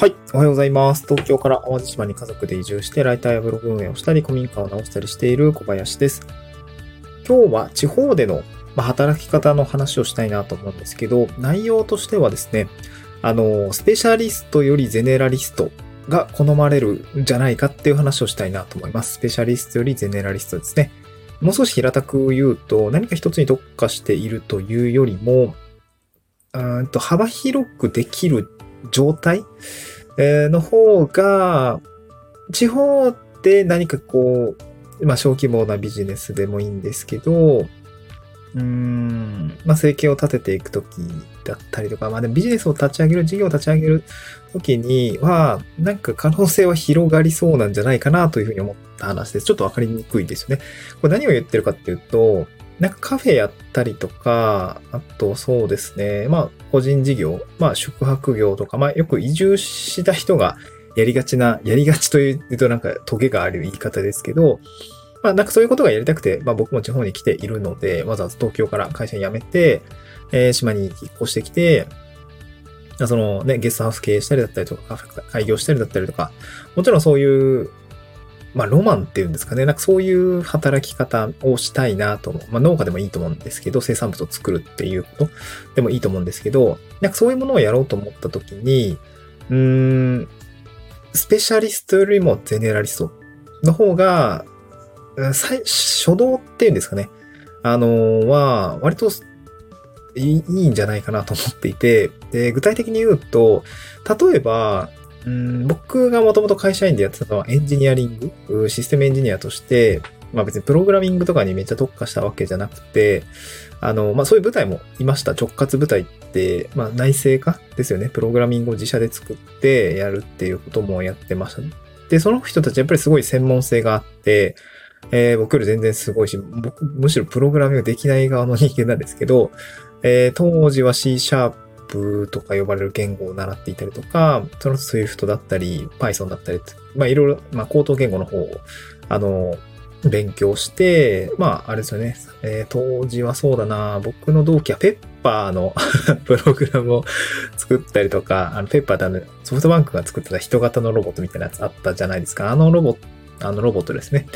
はい。おはようございます。東京から淡路島に家族で移住して、ライターやブログ運営をしたり、古民家を直したりしている小林です。今日は地方でのま働き方の話をしたいなと思うんですけど、内容としてはですね、あの、スペシャリストよりゼネラリストが好まれるんじゃないかっていう話をしたいなと思います。スペシャリストよりゼネラリストですね。もう少し平たく言うと、何か一つに特化しているというよりも、うんと幅広くできる状態？えーの方が、地方で何かこう、まあ小規模なビジネスでもいいんですけど、うーん、まあ生計を立てていくときだったりとか、まあでもビジネスを立ち上げる、事業を立ち上げるときには、なんか可能性は広がりそうなんじゃないかなというふうに思った話です。ちょっとわかりにくいですよね。これ何を言ってるかっていうと、なんかカフェやったりとか、あとそうですね、まあ個人事業、まあ宿泊業とか、まあよく移住した人がやりがちな、やりがちというとなんかトゲがある言い方ですけど、まあなんかそういうことがやりたくて、まあ僕も地方に来ているので、わざわざ東京から会社辞めて、えー島に引っ越してきて、そのね、ゲストハウス経営したりだったりとか、開業したりだったりとか、もちろんそういうまあ、ロマンっていうんですかね。なんかそういう働き方をしたいなと思う。まあ、農家でもいいと思うんですけど、生産物を作るっていうことでもいいと思うんですけど、なんかそういうものをやろうと思った時に、うーん、スペシャリストよりもゼネラリストの方が、最初動っていうんですかね。あのは、割といいいんじゃないかなと思っていて、で具体的に言うと、例えば、うん僕がもともと会社員でやってたのはエンジニアリング、システムエンジニアとして、まあ別にプログラミングとかにめっちゃ特化したわけじゃなくて、あの、まあそういう部隊もいました。直轄部隊って、まあ内製化ですよね。プログラミングを自社で作ってやるっていうこともやってました。で、その人たちやっぱりすごい専門性があって、えー僕より全然すごいし、僕、むしろプログラミングできない側の人間なんですけど、えー当時は C シャープとか呼ばれる言語を習っていたりとか、その Swift だったり、Python だったり、まあいろいろ、まあ高等言語の方を、あの、勉強して、まああれですよね、えー当時はそうだな、僕の同期はペッパーの プログラムを作ったりとか、あのペッパーってあのソフトバンクが作ってた人型のロボットみたいなやつあったじゃないですか。あのロボット、あのロボットですね。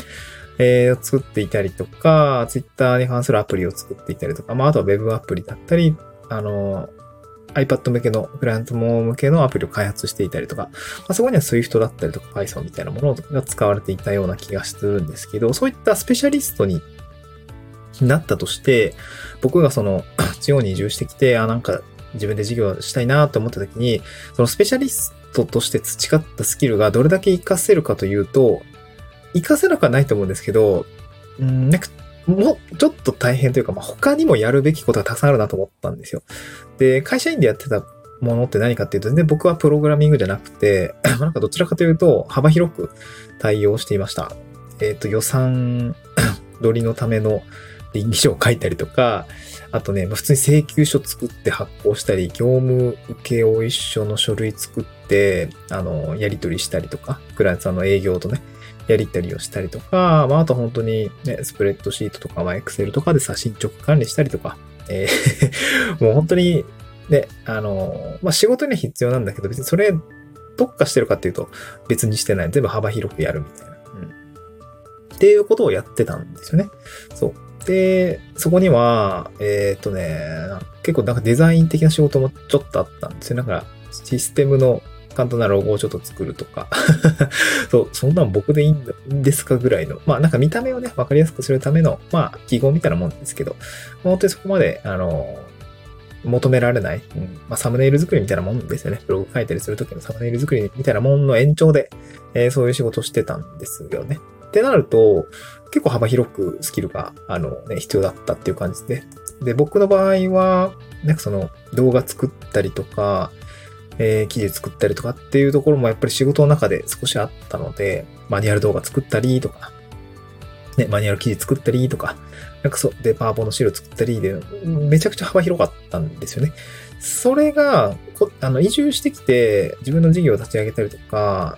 えー作っていたりとか、ツイッターに関するアプリを作っていたりとか、まあ、あとは Web アプリだったり、あの、iPad 向けの、クライアントも向けのアプリを開発していたりとか、まあ、そこには Swift だったりとか Python みたいなものが使われていたような気がするんですけど、そういったスペシャリストになったとして、僕がその、地方に移住してきて、あ、なんか自分で事業したいなと思った時に、そのスペシャリストとして培ったスキルがどれだけ活かせるかというと、活かせなくはないと思うんですけど、うん、なんか、もう、ちょっと大変というか、まあ、他にもやるべきことがたくさんあるなと思ったんですよ。で、会社員でやってたものって何かっていうと、全然僕はプログラミングじゃなくて、なんかどちらかというと、幅広く対応していました。えっ、と、予算 取りのための倫理書を書いたりとか、あとね、普通に請求書作って発行したり、業務請負書の書類作って、あの、やり取りしたりとか、クライアントさんの営業とね、やり取りをしたりとか、まあ、あと本当にね、スプレッドシートとか、まあ、エクセルとかでさ、進捗管理したりとか、えー もう本当に、ね、あの、まあ、仕事には必要なんだけど、別にそれ特化してるかっていうと別にしてない。全部幅広くやるみたいな。うん。っていうことをやってたんですよね。そう。で、そこには、えーっとね、結構なんかデザイン的な仕事もちょっとあったんですよ。だから、システムの簡単なロゴをちょっと作るとか。そう、そんなん僕でいいんですかぐらいの。まあなんか見た目をね、わかりやすくするための、まあ記号みたいなもんですけど、本当にそこまで、あの、求められない、うんまあ、サムネイル作りみたいなもんですよね。ブログ書いたりするときのサムネイル作りみたいなもんの延長で、えーそういう仕事してたんですよね。ってなると、結構幅広くスキルが、あのね、必要だったっていう感じで。で、僕の場合は、なんかその動画作ったりとか、えー記事作ったりとかっていうところもやっぱり仕事の中で少しあったので、マニュアル動画作ったりとか、ね、マニュアル記事作ったりとか、なんかそう、で、パワポの資料作ったりで、めちゃくちゃ幅広かったんですよね。それが、こあの、移住してきて、自分の事業を立ち上げたりとか、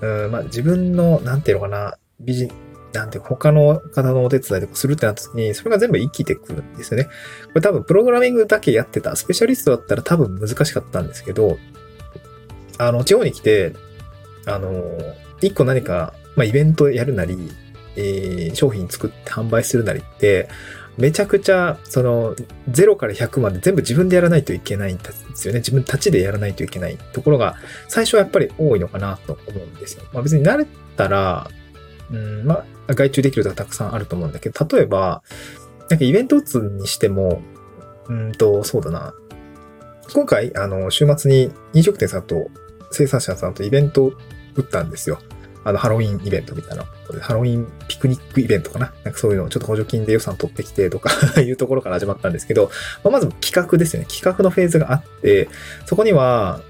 うん、まあ、自分の、なんていうのかな、ビジ、なんて他の方のお手伝いとかするってなった時に、それが全部生きてくるんですよね。これ多分、プログラミングだけやってた、スペシャリストだったら多分難しかったんですけど、あの、地方に来て、あの、一個何か、まあ、イベントやるなり、えー、商品作って販売するなりって、めちゃくちゃ、その、0から100まで全部自分でやらないといけないんですよね。自分たちでやらないといけないところが、最初はやっぱり多いのかなと思うんですよ。まあ別に慣れたら、うん、まあ、外注できるとかたくさんあると思うんだけど、例えば、なんかイベント打つにしても、うんと、そうだな。今回、あの、週末に飲食店さんと生産者さんとイベントを打ったんですよ。あの、ハロウィンイベントみたいな。ハロウィンピクニックイベントかななんかそういうのをちょっと補助金で予算取ってきてとか いうところから始まったんですけど、ま、まず企画ですよね。企画のフェーズがあって、そこには、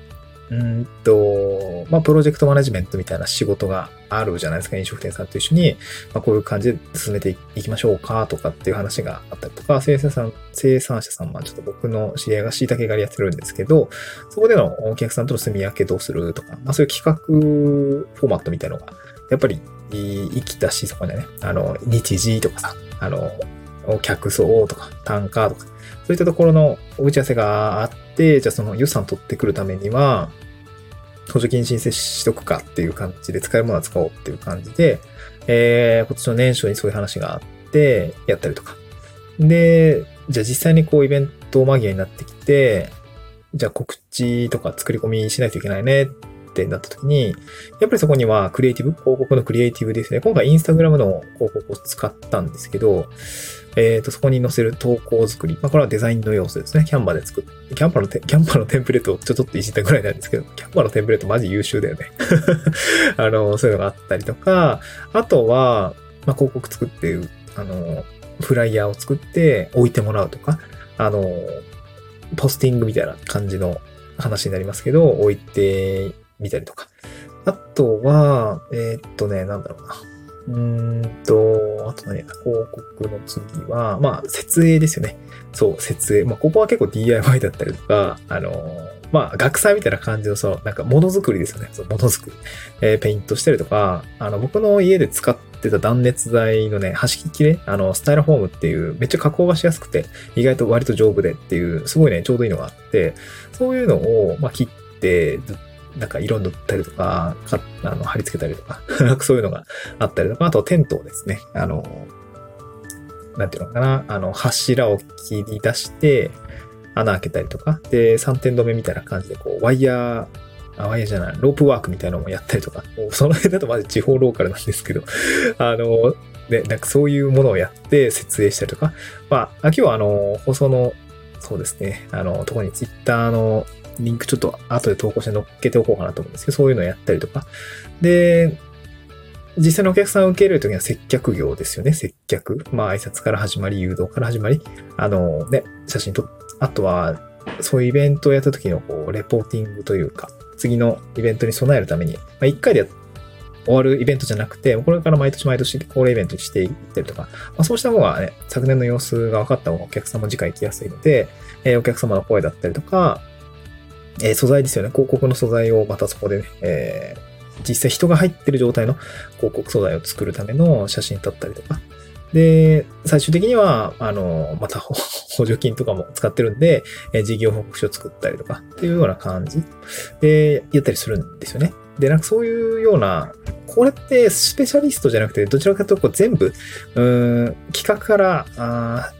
うんと、まあ、プロジェクトマネジメントみたいな仕事があるじゃないですか、飲食店さんと一緒に、まあ、こういう感じで進めていきましょうかとかっていう話があったりとか、生産者さん、生産者さんはちょっと僕の知り合いが椎茸狩りやってるんですけど、そこでのお客さんとの住み分けどうするとか、まあ、そういう企画フォーマットみたいなのが、やっぱり生きたし、そこでね、あの、日時とかさ、あの、客層とか単価とか、そういったところの打ち合わせがあって、じゃあその予算取ってくるためには、補助金申請しとくかっていう感じで、使えるものは使おうっていう感じで、えー、今年の年初にそういう話があって、やったりとか。で、じゃあ実際にこうイベント間際になってきて、じゃあ告知とか作り込みしないといけないねっってなった時に、やっぱりそこにはクリエイティブ、広告のクリエイティブですね。今回インスタグラムの広告を使ったんですけど、えっ、ー、と、そこに載せる投稿作り。まあ、これはデザインの要素ですね。キャンバで作って、キャンバのテ、キャンバのテンプレートをちょちょっといじったぐらいなんですけど、キャンバのテンプレートマジ優秀だよね。あの、そういうのがあったりとか、あとは、まあ、広告作って、あの、フライヤーを作って置いてもらうとか、あの、ポスティングみたいな感じの話になりますけど、置いてみたりとか。あとは、えー、っとね、なんだろうな。うんと、あと何や、広告の次は、まあ、設営ですよね。そう、設営。まあ、ここは結構 DIY だったりとか、あのまあ、学祭みたいな感じの、その、なんか、ものづくりですよね。そう、ものづくり。えー、ペイントしたりとか、あの、僕の家で使ってた断熱材のね、端切れ、あの、スタイルフォームっていう、めっちゃ加工がしやすくて、意外と割と丈夫でっていう、すごいね、ちょうどいいのがあって、そういうのを、まあ、切って、ずっとなんか色塗ったりとか、かあの貼り付けたりとか、そういうのがあったりとか、あとテントをですね、あの、なんていうのかな、あの、柱を切り出して、穴開けたりとか、で、3点止めみたいな感じで、こう、ワイヤー、あ、ワイヤーじゃない、ロープワークみたいなのもやったりとか、その辺だとまず地方ローカルなんですけど、あの、ね、なんかそういうものをやって設営したりとか、まあ、今日はあの、放送の、そうですね、あの、ところにツイッターのリンクちょっと後で投稿して載っけておこうかなと思うんですけど、そういうのをやったりとか。で、実際のお客さんを受け入れるときには接客業ですよね。接客。まあ挨拶から始まり、誘導から始まり、あのね、写真撮っあとは、そういうイベントをやった時のこう、レポーティングというか、次のイベントに備えるために、まあ一回で終わるイベントじゃなくて、これから毎年毎年恒例イベントにしていってるとか、まあ、そうした方がね、昨年の様子が分かった方がお客様次回行きやすいので、えー、お客様の声だったりとか、え、素材ですよね。広告の素材をまたそこでね、えー、実際人が入ってる状態の広告素材を作るための写真撮ったりとか。で、最終的には、あの、また 補助金とかも使ってるんで、え、事業報告書を作ったりとかっていうような感じでやったりするんですよね。で、なんかそういうような、これってスペシャリストじゃなくて、どちらかというと全部、うん、企画から、あ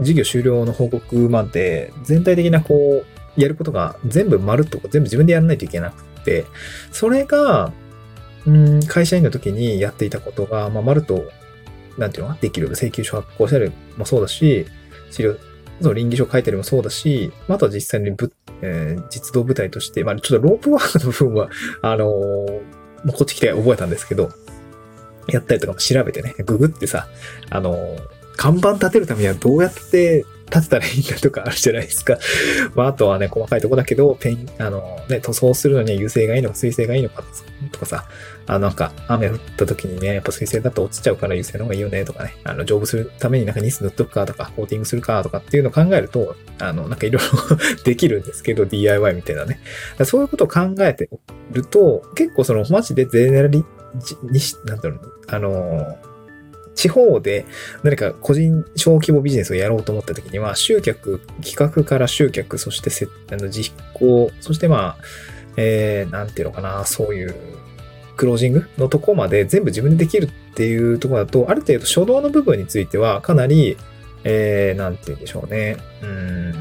事業終了の報告まで、全体的なこう、やることが全部丸っと全部自分でやらないといけなくて、それが、うん、会社員の時にやっていたことが、まあ、丸と、なんていうのかできる。請求書発行したりもそうだし、資料、その倫理書書いたりもそうだし、あとは実際にぶ、えー、実動部隊として、まあ、ちょっとロープワークの部分は、あのー、もうこっち来て覚えたんですけど、やったりとかも調べてね、ググってさ、あのー、看板立てるためにはどうやって立てたらいいんだとかあるじゃないですか。まあ、あとはね、細かいとこだけど、ペン、あの、ね、塗装するのには油性がいいのか水性がいいのかとかさ、あの、なんか、雨降った時にね、やっぱ水性だと落ちちゃうから油性の方がいいよねとかね、あの、丈夫するためになんかニス塗っとくかとか、コーティングするかとかっていうのを考えると、あの、なんかいろいろ できるんですけど、DIY みたいなね。そういうことを考えてると、結構その、マジでゼネラリ、にし、なんだろう、あの、地方で何か個人小規模ビジネスをやろうと思った時には、集客、企画から集客、そしてせあの実行、そしてまあ、えー、なんていうのかな、そういう、クロージングのとこまで全部自分でできるっていうところだと、ある程度初動の部分についてはかなり、えー、なんて言うんでしょうね。うん、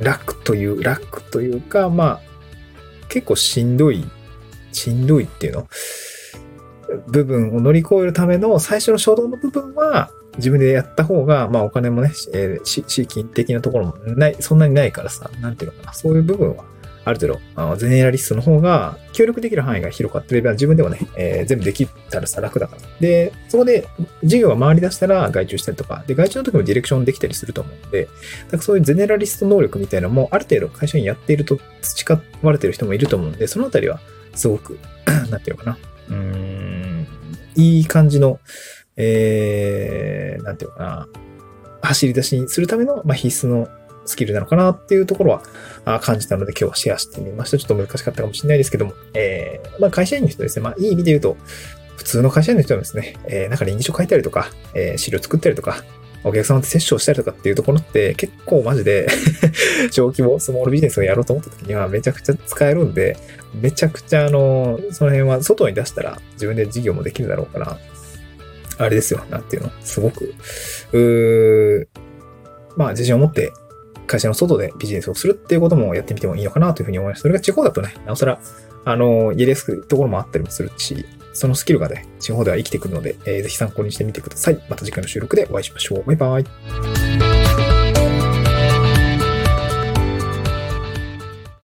楽という、楽というか、まあ、結構しんどい、しんどいっていうの？部分を乗り越えるための最初の初動の部分は自分でやった方が、まあお金もね、えー、資金的なところもない、そんなにないからさ、なんていうのかな、そういう部分はある程度、あのゼネラリストの方が協力できる範囲が広かったれば自分でもね、えー、全部できたらさ楽だから。で、そこで事業が回り出したら外注したりとか、で、外注の時もディレクションできたりすると思うんで、だかそういうゼネラリスト能力みたいなのもある程度会社にやっていると培われてる人もいると思うんで、そのあたりはすごく なんていうのかな。うーん、いい感じの、えー、なんていうのかな。走り出しにするための、まあ、必須のスキルなのかなっていうところは感じたので今日はシェアしてみました。ちょっと難しかったかもしれないですけども、えー、まあ会社員の人ですね、まあいい意味で言うと、普通の会社員の人はですね、えー、なんか臨時書書いたりとか、えー、資料作ったりとか、お客様と接触したりとかっていうところって結構マジで小規模スモールビジネスをやろうと思った時にはめちゃくちゃ使えるんで、めちゃくちゃあの、その辺は外に出したら自分で事業もできるだろうから、あれですよ、なんていうの、すごく、うー、まあ自信を持って会社の外でビジネスをするっていうこともやってみてもいいのかなというふうに思います。それが地方だとね、なおさら、あの、やりやすくところもあったりもするし、そのスキルがね、地方では生きてくるので、えー、ぜひ参考にしてみてください。また次回の収録でお会いしましょう。バイバイ。